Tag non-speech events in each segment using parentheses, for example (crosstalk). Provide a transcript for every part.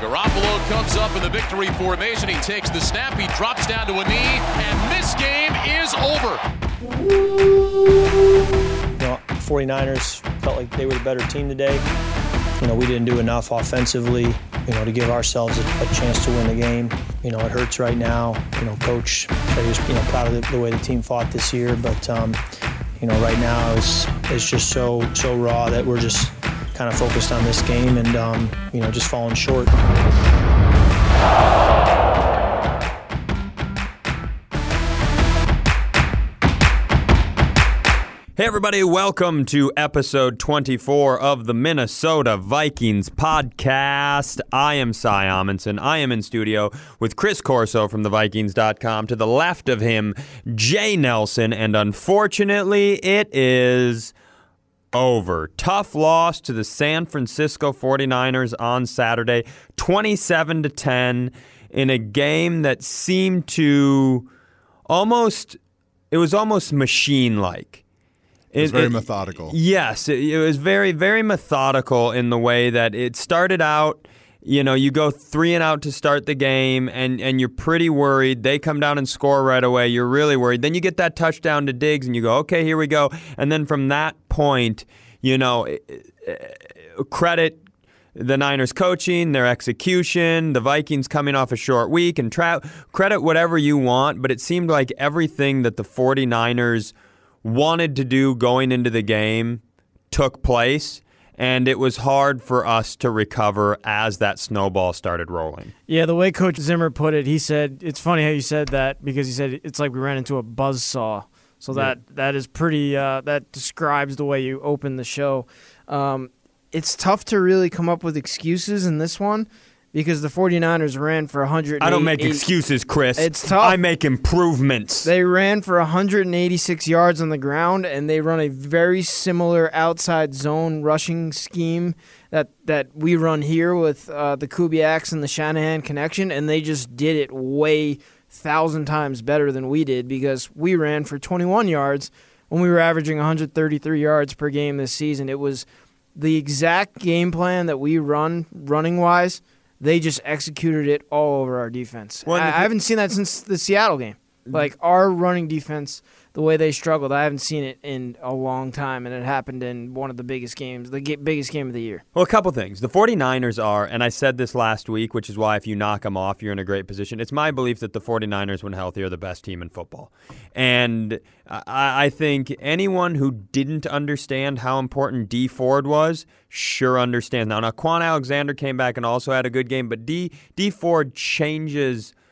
Garoppolo comes up in the victory formation. He takes the snap, he drops down to a knee, and this game is over. You know, 49ers felt like they were the better team today. You know, we didn't do enough offensively, you know, to give ourselves a, a chance to win the game. You know, it hurts right now. You know, coach he was, you know, proud of the, the way the team fought this year, but um, you know, right now it's it's just so so raw that we're just kind of focused on this game and um, you know just falling short. Hey, everybody, welcome to episode 24 of the Minnesota Vikings podcast. I am Cy Amundson. I am in studio with Chris Corso from thevikings.com. To the left of him, Jay Nelson. And unfortunately, it is over. Tough loss to the San Francisco 49ers on Saturday, 27 to 10, in a game that seemed to almost, it was almost machine like. It was very methodical. Yes, it, it was very, very methodical in the way that it started out. You know, you go three and out to start the game, and, and you're pretty worried. They come down and score right away. You're really worried. Then you get that touchdown to Diggs, and you go, okay, here we go. And then from that point, you know, credit the Niners coaching, their execution, the Vikings coming off a short week, and tra- credit whatever you want. But it seemed like everything that the 49ers wanted to do going into the game took place and it was hard for us to recover as that snowball started rolling. Yeah, the way Coach Zimmer put it, he said it's funny how you said that because he said it's like we ran into a buzz saw. So that yeah. that is pretty. Uh, that describes the way you open the show. Um, it's tough to really come up with excuses in this one because the 49ers ran for 100. I don't make excuses, Chris. It's tough. I make improvements. They ran for 186 yards on the ground, and they run a very similar outside zone rushing scheme that that we run here with uh, the Kubiaks and the Shanahan connection, and they just did it way thousand times better than we did because we ran for 21 yards when we were averaging 133 yards per game this season. It was the exact game plan that we run running wise they just executed it all over our defense. Well, I, I haven't seen that since the Seattle game. Like our running defense the way they struggled. I haven't seen it in a long time, and it happened in one of the biggest games, the biggest game of the year. Well, a couple things. The 49ers are, and I said this last week, which is why if you knock them off, you're in a great position. It's my belief that the 49ers, when healthy, are the best team in football. And I, I think anyone who didn't understand how important Dee Ford was sure understands now. Now, Kwon Alexander came back and also had a good game, but D, Dee Ford changes –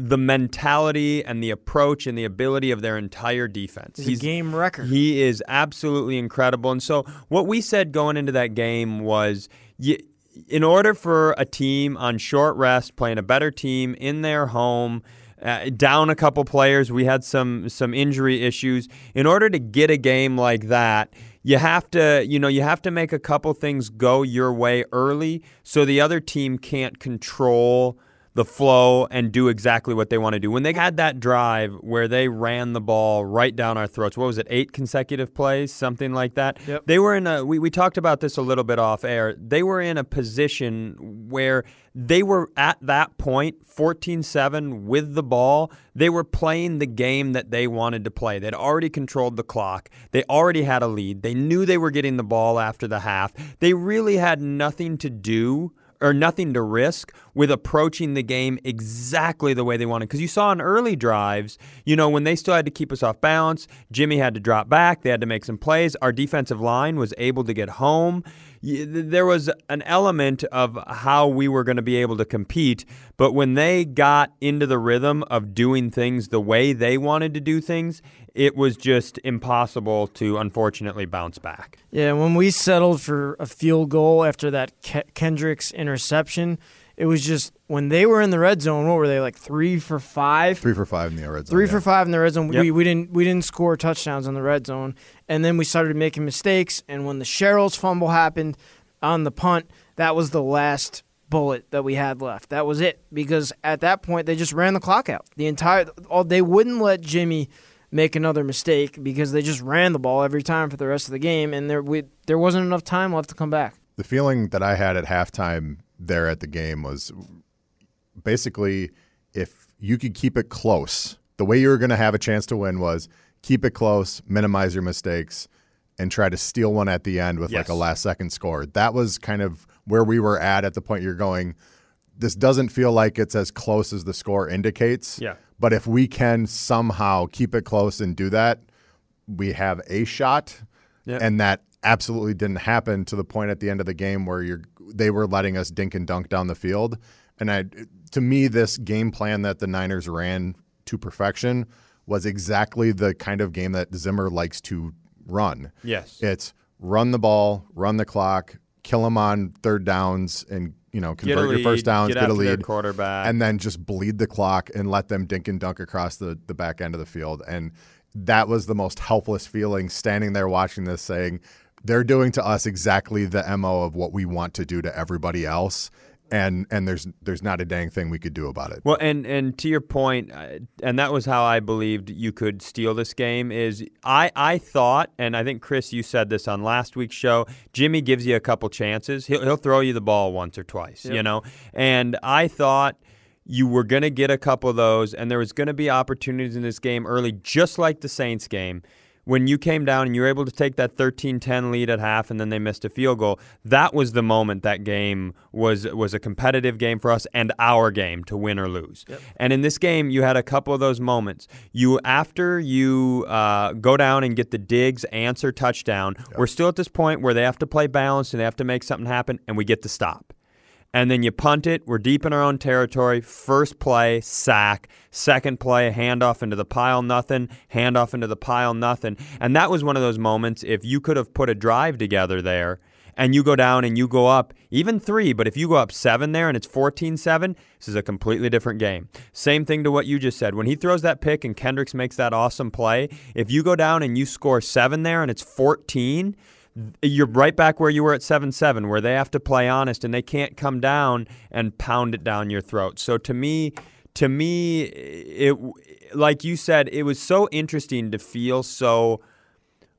the mentality and the approach and the ability of their entire defense. He's, He's, a game record. He is absolutely incredible. And so, what we said going into that game was you, in order for a team on short rest, playing a better team in their home, uh, down a couple players, we had some some injury issues. In order to get a game like that, you have to you know you have to make a couple things go your way early so the other team can't control the flow and do exactly what they want to do. When they had that drive where they ran the ball right down our throats, what was it, eight consecutive plays, something like that? Yep. They were in a, we, we talked about this a little bit off air. They were in a position where they were at that point 14 7 with the ball. They were playing the game that they wanted to play. They'd already controlled the clock, they already had a lead. They knew they were getting the ball after the half. They really had nothing to do or nothing to risk with approaching the game exactly the way they wanted. Because you saw in early drives, you know, when they still had to keep us off balance, Jimmy had to drop back, they had to make some plays. Our defensive line was able to get home. There was an element of how we were going to be able to compete, but when they got into the rhythm of doing things the way they wanted to do things, it was just impossible to unfortunately bounce back. Yeah, when we settled for a field goal after that Ke- Kendricks interception, it was just when they were in the red zone. What were they like three for five? Three for five in the red zone. Three yeah. for five in the red zone. Yep. We, we didn't we didn't score touchdowns in the red zone, and then we started making mistakes. And when the Sherels fumble happened on the punt, that was the last bullet that we had left. That was it because at that point they just ran the clock out. The entire all they wouldn't let Jimmy make another mistake because they just ran the ball every time for the rest of the game, and there we, there wasn't enough time left to come back. The feeling that I had at halftime there at the game was basically if you could keep it close, the way you were going to have a chance to win was keep it close, minimize your mistakes, and try to steal one at the end with yes. like a last second score. That was kind of where we were at at the point you're going. This doesn't feel like it's as close as the score indicates. Yeah. But if we can somehow keep it close and do that, we have a shot. Yep. And that absolutely didn't happen to the point at the end of the game where you're they were letting us dink and dunk down the field. And I to me this game plan that the Niners ran to perfection was exactly the kind of game that Zimmer likes to run. Yes. It's run the ball, run the clock, kill them on third downs and you know convert lead, your first downs, get, get a lead, quarterback, and then just bleed the clock and let them dink and dunk across the the back end of the field. And that was the most helpless feeling standing there watching this, saying they're doing to us exactly the mo of what we want to do to everybody else and and there's there's not a dang thing we could do about it. Well, and and to your uh, and that was how I believed you could steal this game. Is I I thought, and I think Chris, you said this on last week's show. Jimmy gives you a couple chances. He'll he'll throw you the ball once or twice, yep. you know. And I thought you were going to get a couple of those, and there was going to be opportunities in this game early, just like the Saints game when you came down and you were able to take that 13-10 lead at half and then they missed a field goal, that was the moment that game was was a competitive game for us and our game to win or lose. Yep. And in this game, you had a couple of those moments. You after you uh, go down and get the Diggs answer touchdown, yep. we're still at this point where they have to play balanced and they have to make something happen, and we get the stop and then you punt it. We're deep in our own territory. First play, sack. Second play, handoff into the pile, nothing. Handoff into the pile, nothing. And that was one of those moments. If you could have put a drive together there, and you go down and you go up even three, but if you go up seven there and it's 14 7, this is a completely different game. Same thing to what you just said. When he throws that pick and Kendricks makes that awesome play, if you go down and you score seven there and it's 14, you're right back where you were at 7-7 where they have to play honest and they can't come down and pound it down your throat. So to me to me it like you said it was so interesting to feel so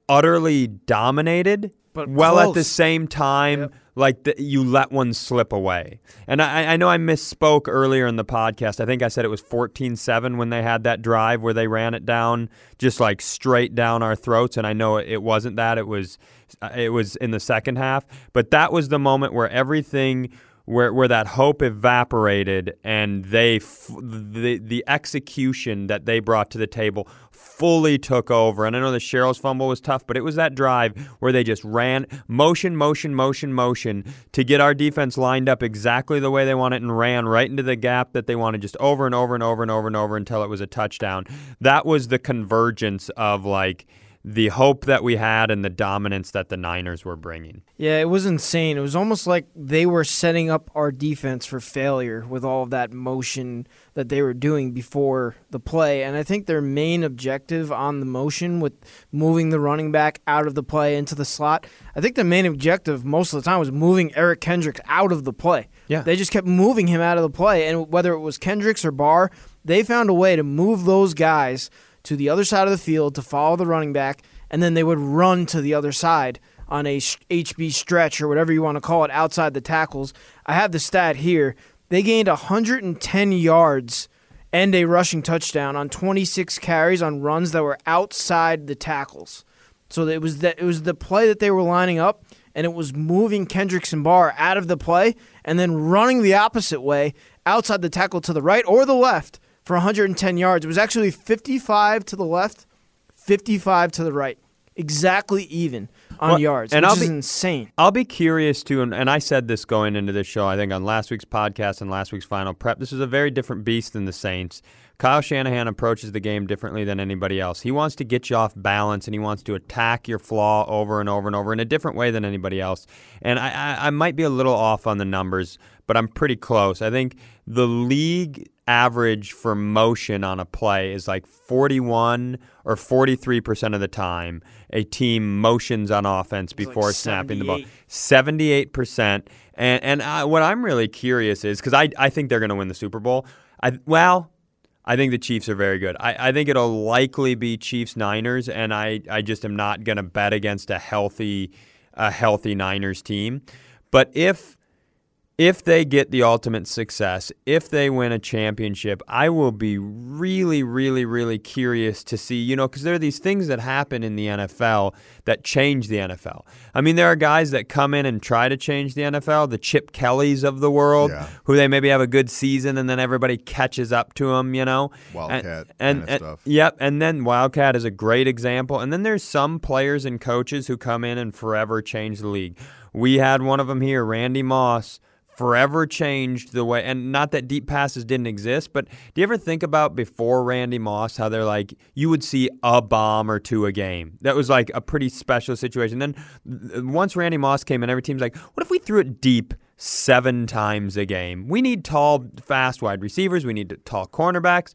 utterly dominated but while close. at the same time yep. like the, you let one slip away. And I, I know I misspoke earlier in the podcast. I think I said it was 14-7 when they had that drive where they ran it down just like straight down our throats and I know it wasn't that. It was Uh, it was in the second half, but that was the moment where everything where where that hope evaporated and they f- the the execution that they brought to the table fully took over. And I know the Sherels fumble was tough, but it was that drive where they just ran motion, motion, motion, motion to get our defense lined up exactly the way they want it and ran right into the gap that they wanted just over and over and over and over and over until it was a touchdown. That was the convergence of like the hope that we had and the dominance that the Niners were bringing. Yeah, it was insane. It was almost like they were setting up our defense for failure with all of that motion that they were doing before the play. And I think their main objective on the motion with moving the running back out of the play into the slot, I think the main objective most of the time was moving Eric Kendricks out of the play. Yeah. They just kept moving him out of the play. And whether it was Kendricks or Barr, they found a way to move those guys – to the other side of the field to follow the running back, and then they would run to the other side on a HB stretch or whatever you want to call it outside the tackles. I have the stat here. They gained 110 yards and a rushing touchdown on 26 carries on runs that were outside the tackles. So it was that it was the play that they were lining up, and it was moving Kendricks and Barr out of the play and then running the opposite way outside the tackle to the right or the left for 110 yards. It was actually 55 to the left, 55 to the right. Exactly even on well, yards, and which I'll is be, insane. I'll be curious too, and, and I said this going into this show, I think on last week's podcast and last week's final prep. This is a very different beast than the Saints. Kyle Shanahan approaches the game differently than anybody else. He wants to get you off balance and he wants to attack your flaw over and over and over in a different way than anybody else. And I, I, I might be a little off on the numbers, but I'm pretty close. I think the league average for motion on a play is like 41 or 43% of the time a team motions on offense before like snapping the ball. 78%. And and I, what I'm really curious is cuz I I think they're going to win the Super Bowl. I well, I think the Chiefs are very good. I, I think it'll likely be Chiefs Niners, and I, I just am not going to bet against a healthy a healthy Niners team. But if if they get the ultimate success, if they win a championship, I will be really, really, really curious to see, you know, because there are these things that happen in the NFL that change the NFL. I mean, there are guys that come in and try to change the NFL, the Chip Kellys of the world, Yeah. who they maybe have a good season and then everybody catches up to them, you know? Wildcat and, kinda and, stuff. Yep, and then Wildcat is a great example. And then there's some players and coaches who come in and forever change the league. We had one of them here, Randy Moss, forever changed the way. And not that deep passes didn't exist, but do you ever think about before Randy Moss how they're like you would see a bomb or two a game? That was like a pretty special situation. Then once Randy Moss came in, every team's like, what if we threw it deep? Seven times a game. We need tall, fast wide receivers. We need tall cornerbacks.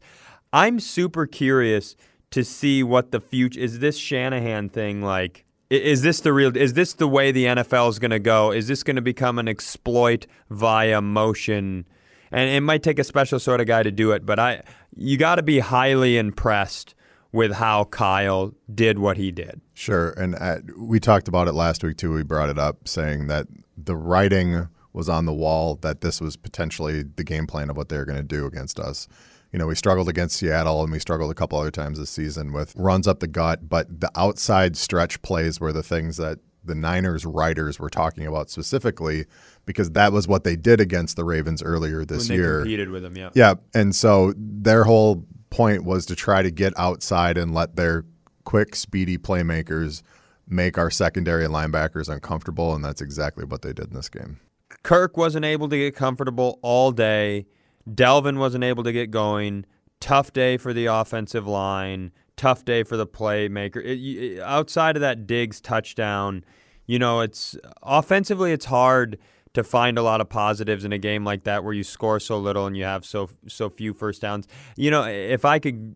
I'm super curious to see what the future is. This Shanahan thing like is this the real? Is this the way the NFL is going to go? Is this going to become an exploit via motion? And it might take a special sort of guy to do it, but I you got to be highly impressed with how Kyle did what he did. Sure, and uh, we talked about it last week too. We brought it up, saying that the writing was on the wall that this was potentially the game plan of what they were going to do against us. You know, we struggled against Seattle, and we struggled a couple other times this season with runs up the gut. But the outside stretch plays were the things that the Niners writers were talking about specifically, because that was what they did against the Ravens earlier this year. competed with them, yeah. Yeah, and so their whole point was to try to get outside and let their quick, speedy playmakers make our secondary and linebackers uncomfortable, and that's exactly what they did in this game. Kirk wasn't able to get comfortable all day. Dalvin wasn't able to get going. Tough day for the offensive line. Tough day for the playmaker. It, you- outside of that Diggs touchdown, you know, it's offensively it's hard to find a lot of positives in a game like that where you score so little and you have so so few first downs. You know, if I could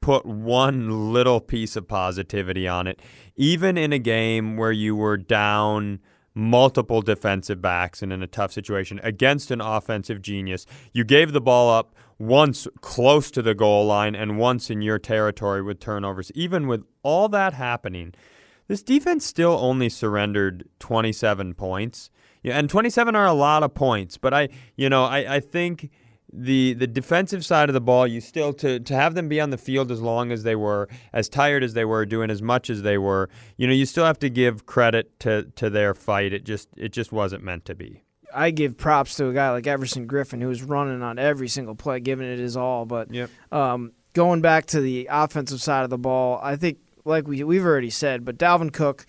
put one little piece of positivity on it, even in a game where you were down multiple defensive backs and in a tough situation against an offensive genius. You gave the ball up once close to the goal line and once in your territory with turnovers. Even with all that happening, this defense still only surrendered 27 points. Yeah, and 27 are a lot of points, but I, you know, I, I think the the defensive side of the ball, you still to to have them be on the field as long as they were, as tired as they were, doing as much as they were, you know, you still have to give credit to to their fight. It just it just wasn't meant to be. I give props to a guy like Everson Griffen who was running on every single play, giving it his all. But Yep. um, going back to the offensive side of the ball, I think, like we we've already said, but Dalvin Cook,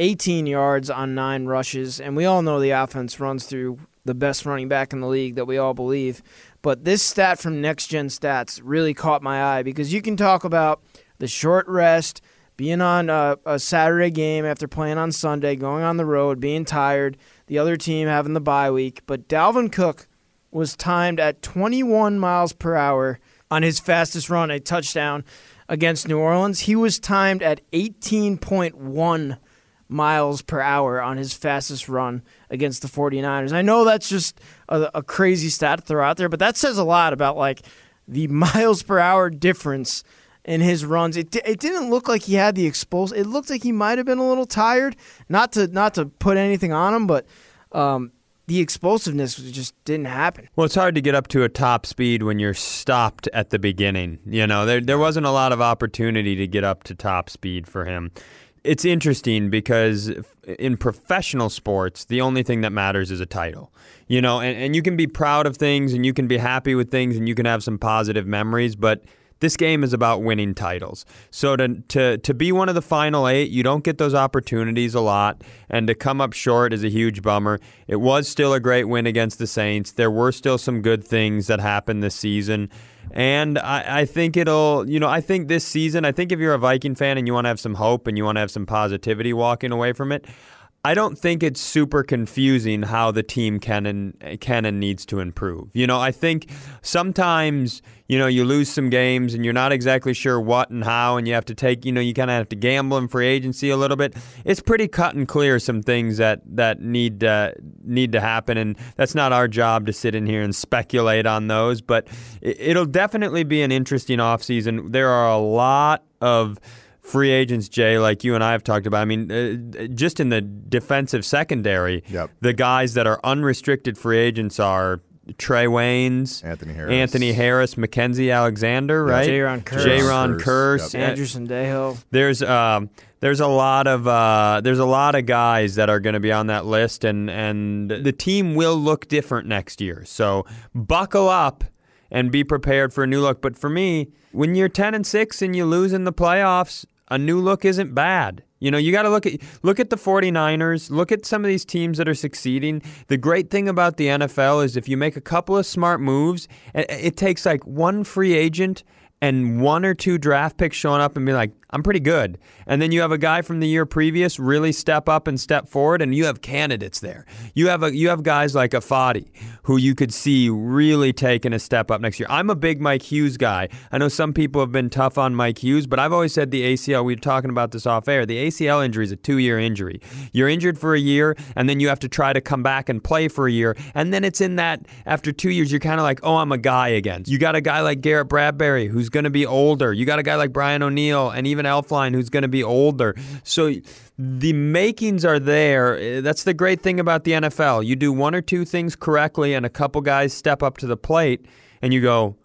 18 yards on nine rushes, and we all know the offense runs through the best running back in the league that we all believe. But this stat from Next Gen Stats really caught my eye because you can talk about the short rest, being on a, a Saturday game after playing on Sunday, going on the road, being tired, the other team having the bye week. But Dalvin Cook was timed at 21 miles per hour on his fastest run, a touchdown against New Orleans. He was timed at 18.1 miles per hour on his fastest run against the 49ers. I know that's just a, a crazy stat to throw out there, but that says a lot about like the (laughs) miles per hour difference in his runs. It, it didn't look like he had the explosive. It looked like he might have been a little tired. Not to not to put anything on him, but um, the explosiveness just didn't happen. Well, it's hard to get up to a top speed when you're stopped at the beginning. You know, there there wasn't a lot of opportunity to get up to top speed for him. It's interesting because in professional sports, the only thing that matters is a title. You know, and, and you can be proud of things and you can be happy with things and you can have some positive memories, but this game is about winning titles. So to, to to be one of the final eight, you don't get those opportunities a lot, and to come up short is a huge bummer. It was still a great win against the Saints. There were still some good things that happened this season. And I, I think it'll, you know, I think this season, I think if you're a Viking fan and you want to have some hope and you want to have some positivity walking away from it, I don't think it's super confusing how the team can and can and needs to improve. You know, I think sometimes you know you lose some games and you're not exactly sure what and how, and you have to take you know you kind of have to gamble in free agency a little bit. It's pretty cut and clear some things that that need uh, need to happen, and that's not our job to sit in here and speculate on those. But it'll definitely be an interesting offseason. There are a lot of free agents, Jay, like you and I have talked about. I mean, uh, just in the defensive secondary, Yep. the guys that are unrestricted free agents are Trae Waynes, Anthony Harris. Anthony Harris, Mackensie Alexander, right? Jayron Kearse. Jayron Kearse, Kearse. yep. Andrew Sendejo. There's um, there's a lot of uh, there's a lot of guys that are going to be on that list, and and the team will look different next year. So buckle up and be prepared for a new look. But for me, when you're 10 and six and you lose in the playoffs, a new look isn't bad. You know, you got to look at look at the 49ers, look at some of these teams that are succeeding. The great thing about the NFL is if you make a couple of smart moves, it, takes like one free agent and one or two draft picks showing up and be like, I'm pretty good. And then you have a guy from the year previous really step up and step forward, and you have candidates there. You have a you have guys like Ifeadi who you could see really taking a step up next year. I'm a big Mike Hughes guy. I know some people have been tough on Mike Hughes, but I've always said the ACL. We were talking about this off air. The ACL injury is a two year injury. You're injured for a year, and then you have to try to come back and play for a year, and then it's in that after two years, you're kind of like, oh, I'm a guy again. You got a guy like Garrett Bradbury who's going to be older. You got a guy like Brian O'Neill and even Elflein who's going to be older. So the makings are there. Uh, That's the great thing about the NFL. You do one or two things correctly, and a couple guys step up to the plate, and you go,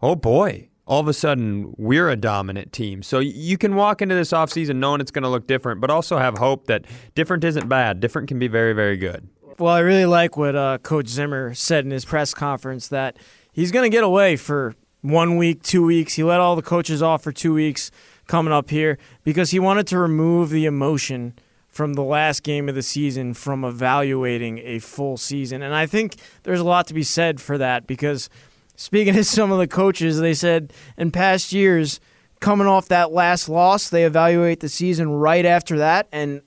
oh boy. All of a sudden, we're a dominant team. So you can walk into this offseason knowing it's going to look different, but also have hope that different isn't bad. Different can be very, very good. Well, I really like what uh, Coach Zimmer said in his press conference that he's going to get away for one week, two weeks. He let all the coaches off for two weeks coming up here because he wanted to remove the emotion from the last game of the season from evaluating a full season. And I think there's a lot to be said for that because speaking (laughs) to some of the coaches, they said in past years, coming off that last loss, they evaluate the season right after that. And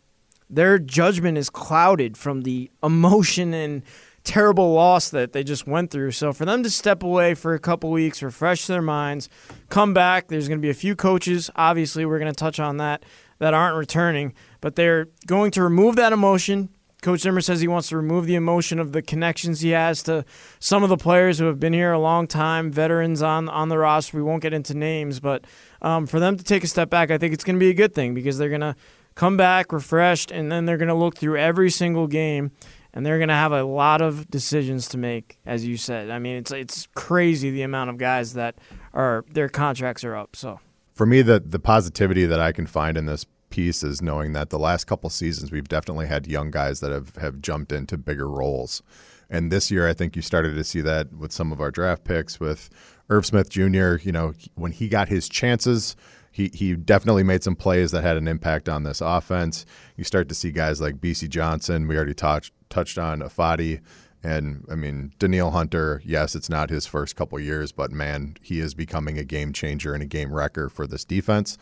their judgment is clouded from the emotion and terrible loss that they just went through. So for them to step away for a couple weeks, refresh their minds, come back, there's going to be a few coaches, obviously we're going to touch on that that aren't returning, but they're going to remove that emotion. Coach Zimmer says he wants to remove the emotion of the connections he has to some of the players who have been here a long time, veterans on on the roster. We won't get into names, but um, for them to take a step back, I think it's going to be a good thing because they're going to come back refreshed, and then they're going to look through every single game, and they're going to have a lot of decisions to make, as you said. I mean, it's it's crazy the amount of guys that are their contracts are up. So For me, the the positivity that I can find in this piece is knowing that the last couple seasons we've definitely had young guys that have have jumped into bigger roles. And this year, I think you started to see that with some of our draft picks with Irv Smith Jr. You know, when he got his chances, he he definitely made some plays that had an impact on this offense. You start to see guys like Bisi Johnson. We already touched touched on Ifeadi. And I mean, Danielle Hunter, yes, it's not his first couple years, but man, he is becoming a game changer and a game wrecker for this defense.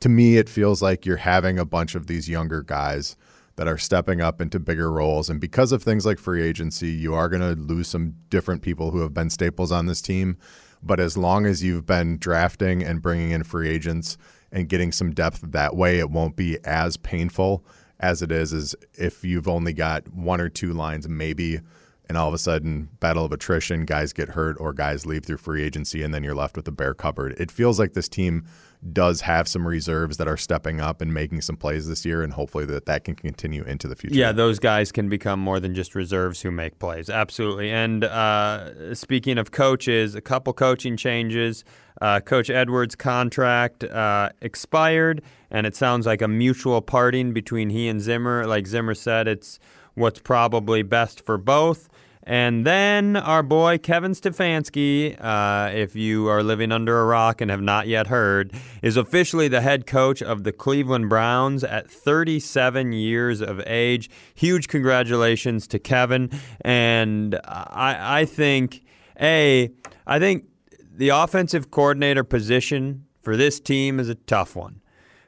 To me, it feels like you're having a bunch of these younger guys that are stepping up into bigger roles. And because of things like free agency, you are going to lose some different people who have been staples on this team. But as long as you've been drafting and bringing in free agents and getting some depth that way, it won't be as painful as it is if you've only got one or two lines, maybe, and all of a sudden, battle of attrition, guys get hurt or guys leave through free agency, and then you're left with a bare cupboard. It feels like this team does have some reserves that are stepping up and making some plays this year, and hopefully that that can continue into the future. Yeah, those guys can become more than just reserves who make plays. Absolutely. And uh, speaking of coaches, a couple coaching changes. Uh, Coach Edwards' contract uh, expired, and it sounds like a mutual parting between he and Zimmer. Like Zimmer said, it's what's probably best for both. And then our boy Kevin Stefanski, uh, if you are living under a rock and have not yet heard, is officially the head coach of the Cleveland Browns at 37 years of age. Huge congratulations to Kevin. And I, I think, A, I think the offensive coordinator position for this team is a tough one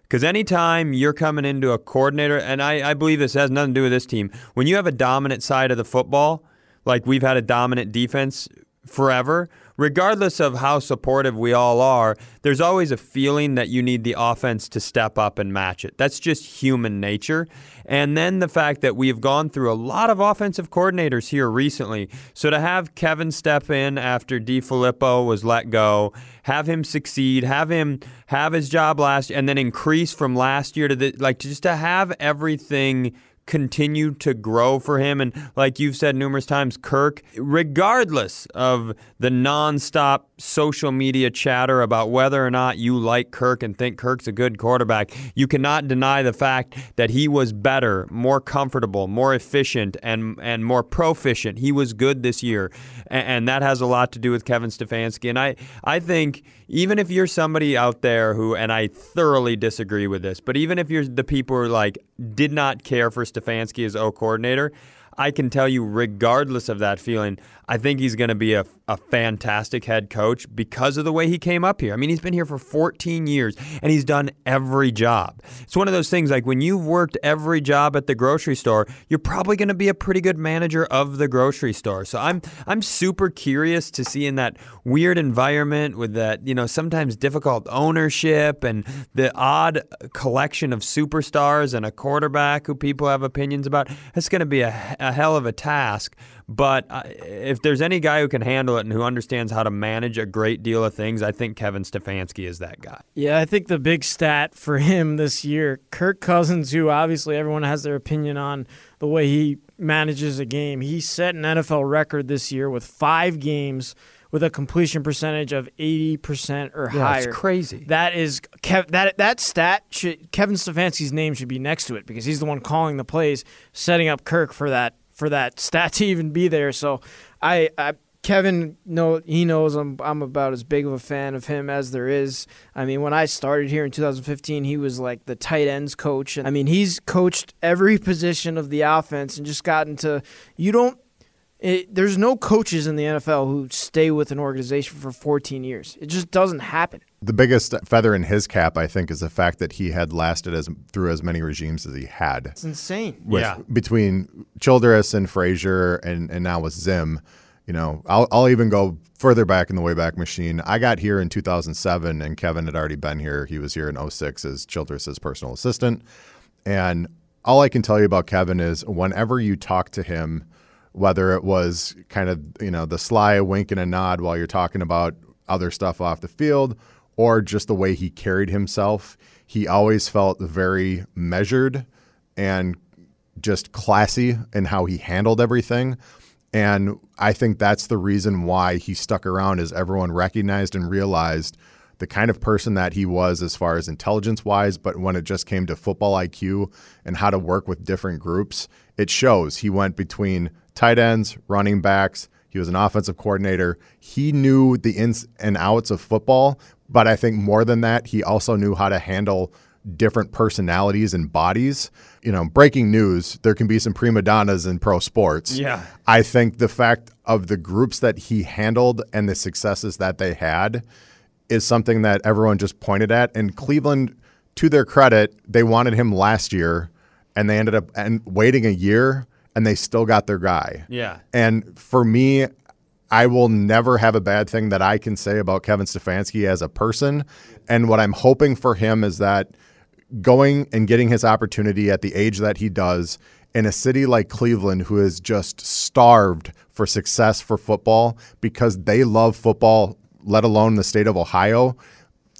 Because anytime you're coming into a coordinator, and I, I believe this has nothing to do with this team, when you have a dominant side of the football, like we've had a dominant defense forever, regardless of how supportive we all are, there's always a feeling that you need the offense to step up and match it. That's just human nature. And then the fact that we've gone through a lot of offensive coordinators here recently. So to have Kevin step in after DeFilippo was let go, have him succeed, have him have his job last, and then increase from last year to the like just to have everything continue to grow for him. And like you've said numerous times, Kirk, regardless of the nonstop social media chatter about whether or not you like Kirk and think Kirk's a good quarterback, you cannot deny the fact that he was better, more comfortable, more efficient, and and more proficient. He was good this year, and, and that has a lot to do with Kevin Stefanski. And I I think even if you're somebody out there who, and I thoroughly disagree with this, but even if you're the people who like did not care for Stefanski as O coordinator, I can tell you, regardless of that feeling, I think he's going to be a, a fantastic head coach because of the way he came up here. I mean, he's been here for 14 years and he's done every job. It's one of those things like when you've worked every job at the grocery store, you're probably going to be a pretty good manager of the grocery store. So I'm I'm super curious to see in that weird environment with that, you know, sometimes difficult ownership and the odd collection of superstars and a quarterback who people have opinions about. It's going to be a, a hell of a task. But uh, if there's any guy who can handle it and who understands how to manage a great deal of things, I think Kevin Stefanski is that guy. Yeah, I think the big stat for (laughs) him this year, Kirk Cousins, who obviously everyone has their opinion on the way he manages a game, he set an NFL record this year with five games with a completion percentage of 80% or yeah, higher. That's crazy. That is Kev, that that stat should Kevin Stefanski's name should be next to it because he's the one calling the plays, setting up Kirk for that for that stat to even be there. So I, I Kevin know he knows I'm I'm about as big of a fan of him as there is. I mean, when I started here in 2015, he was like the tight ends coach. I mean, he's coached every position of the offense and just gotten to you don't it, there's no coaches in the NFL who stay with an organization for 14 years. It just doesn't happen. The biggest feather in his cap, I think, is the fact that he had lasted as through as many regimes as he had. It's insane. With, yeah. Between Childress and Frazier, and and now with Zim, you know, I'll I'll even go further back in the Wayback Machine. I got here in 2007, and Kevin had already been here. He was here in 06 as Childress's personal assistant, and all I can tell you about Kevin is whenever you talk to him whether it was kind of you know the sly wink and a nod while you're talking about other stuff off the field or just the way he carried himself he always felt very measured and just classy in how he handled everything and i think that's the reason why he stuck around as everyone recognized and realized the kind of person that he was as far as intelligence wise, but when it just came to football IQ and how to work with different groups, it shows. He went between tight ends, running backs. He was an offensive coordinator. He knew the ins and outs of football, but I think more than that, he also knew how to handle different personalities and bodies. You know, breaking news, there can be some prima donnas in pro sports. Yeah. I think the fact of the groups that he handled and the successes that they had is something that everyone just pointed at. And Cleveland, to their credit, they wanted him last year and they ended up and waiting a year and they still got their guy. Yeah. And for me, I will never have a bad thing that I can say about Kevin Stefanski as a person. And what I'm hoping for him is that going and getting his opportunity at the age that he does in a city like Cleveland, who is just starved for success for football because they love football, let alone the state of Ohio.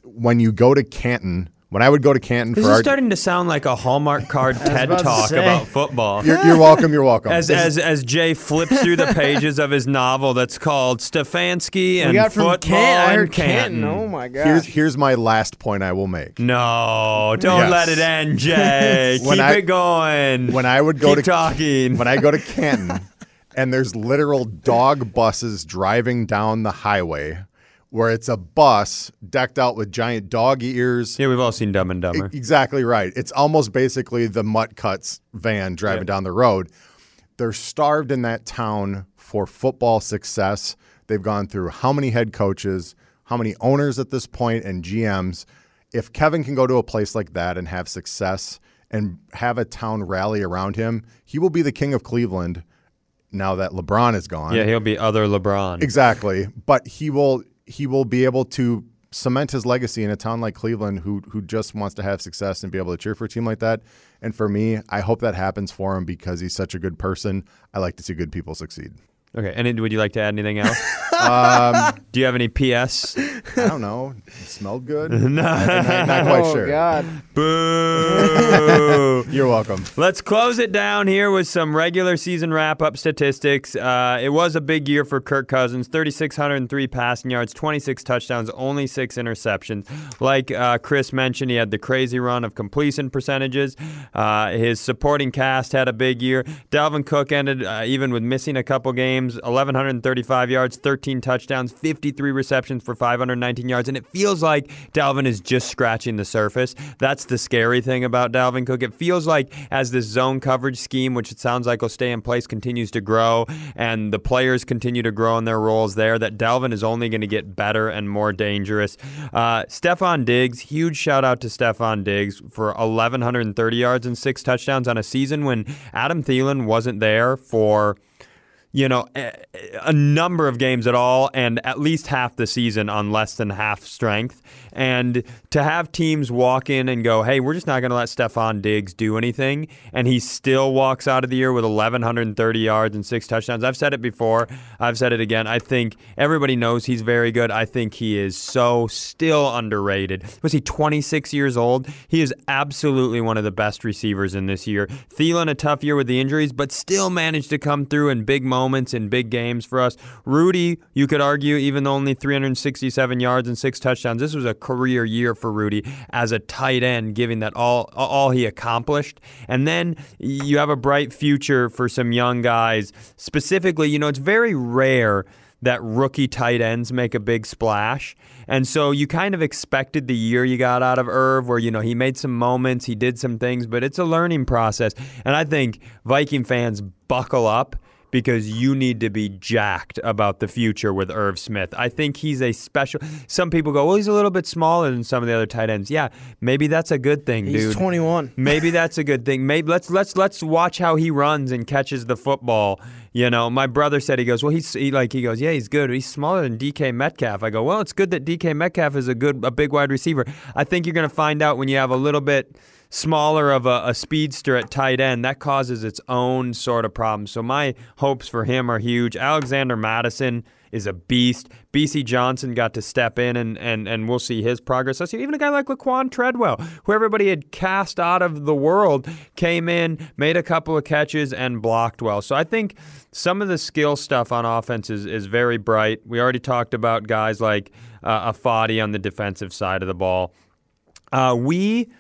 When you go to Canton, when I would go to Canton This for is our, starting to sound like a Hallmark card (laughs) TED about to talk say. about football. you're, you're welcome. You're welcome. As, as as Jay flips through the pages of his novel that's called Stefanski and got from football Canton. I in heard Canton. Canton. Oh my god. here's here's my last point I will make. No, don't Yes. let it end, Jay. (laughs) When Keep I- it going. When I would go Keep to talking. when I go to Canton, (laughs) and there's literal dog buses driving down the highway, where it's a bus decked out with giant dog ears. yeah, we've all seen Dumb and Dumber. Exactly right. It's almost basically the Mutt Cuts van driving Yep. down the road. They're starved in that town for football success. They've gone through how many head coaches, how many owners at this point, and GMs. if Kevin can go to a place like that and have success and have a town rally around him, he will be the king of Cleveland now that LeBron is gone. Yeah, he'll be other LeBron. Exactly. But he will he will be able to cement his legacy in a town like Cleveland who who just wants to have success and be able to cheer for a team like that. And for me, I hope that happens for him because he's such a good person. I like to see good people succeed. Okay, and would you like to add anything else? Um, (laughs) Do you have any PS? I don't know. It smelled good. (laughs) no. not, not quite oh sure. God! Boo. (laughs) You're welcome. Let's close it down here with some regular season wrap up statistics. Uh, it was a big year for Kirk Cousins 3,603 passing yards, 26 touchdowns, only six interceptions. Like uh, Chris mentioned, he had the crazy run of completion percentages. Uh, his supporting cast had a big year. Dalvin Cook ended, uh, even with missing a couple games, 1,135 yards, 13 touchdowns, 53 receptions for 519 yards. And it feels like Dalvin is just scratching the surface. That's the scary thing about Dalvin Cook. It feels like as this zone coverage scheme, which it sounds like will stay in place, continues to grow and the players continue to grow in their roles there, that Dalvin is only going to get better and more dangerous. Uh, Stefon Diggs, huge shout out to Stefon Diggs for 1,130 yards and six touchdowns on a season when Adam Thielen wasn't there for you know, a, number of games at all and at least half the season on less than half strength. And to have teams walk in and go, hey, we're just not going to let Stefon Diggs do anything, and he still walks out of the year with 1,130 yards and six touchdowns. I've said it before. I've said it again. I think everybody knows he's very good. I think he is so still underrated. Was he 26 years old? He is absolutely one of the best receivers in this year. Thielen, a tough year with the injuries, but still managed to come through in big moments in big games for us. Rudy, you could argue, even though only 367 yards and six touchdowns, this was a career year for Rudy as a tight end, given that all all he accomplished. And then you have a bright future for some young guys. Specifically, you know, it's very rare that rookie tight ends make a big splash. And so you kind of expected the year you got out of Irv where, you know, he made some moments, he did some things, but it's a learning process. And I think Viking fans buckle up because you need to be jacked about the future with Irv Smith. I think he's a special. Some people go, well, he's a little bit smaller than some of the other tight ends. Yeah, maybe that's a good thing, He's dude. 21. Maybe that's a good thing. Maybe let's let's let's watch how he runs and catches the football. You know, my brother said he goes, well, he's he, like he goes, yeah, he's good. He's smaller than DK Metcalf. I go, well, it's good that DK Metcalf is a good a big wide receiver. I think you're going to find out when you have a little bit smaller of a, a, speedster at tight end, that causes its own sort of problem. So my hopes for him are huge. Alexander Mattison is a beast. Bisi Johnson got to step in and, and, and we'll see his progress. I see even a guy like Laquon Treadwell, who everybody had cast out of the world, came in, made a couple of catches, and blocked well. So I think some of the skill stuff on offense is, is very bright. We already talked about guys like uh, Ifeadi on the defensive side of the ball. Uh, we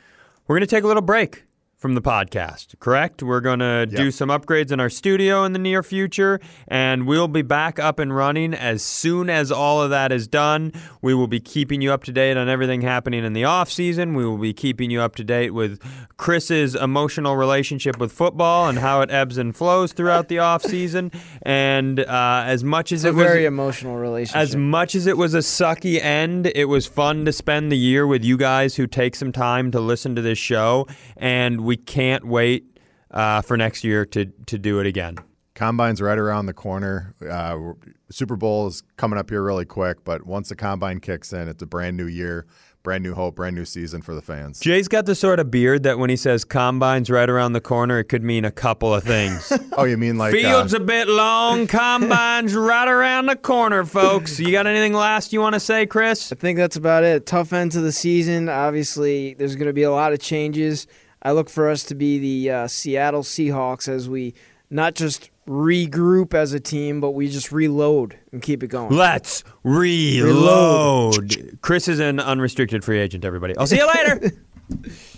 we're going to take a little break from the podcast, correct? We're going to yep. do some upgrades in our studio in the near future, and we'll be back up and running as soon as all of that is done. We will be keeping you up to date on everything happening in the off season. We will be keeping you up to date with Chris's emotional relationship with football and how it ebbs and flows throughout the off season. And uh, as much as it's it a was very emotional relationship, as much as it was a sucky end, it was fun to spend the year with you guys who take some time to listen to this show, and we we can't wait uh, for next year to to do it again. Combine's right around the corner. Uh, Super Bowl is coming up here really quick, but once the combine kicks in, it's a brand new year, brand new hope, brand new season for the fans. Jay's got the sort of beard that when he says combine's right around the corner, it could mean a couple of things. (laughs) oh, you mean like fields uh, a bit long, combine's right around the corner, folks. You got anything last you want to say, Chris? I think that's about it. Tough end to the season. Obviously, there's going to be a lot of changes. I look for us to be the uh, Seattle Seahawks as we not just regroup as a team, but we just reload and keep it going. Let's reload. reload. Chris is an unrestricted free agent, everybody. I'll see you later. (laughs)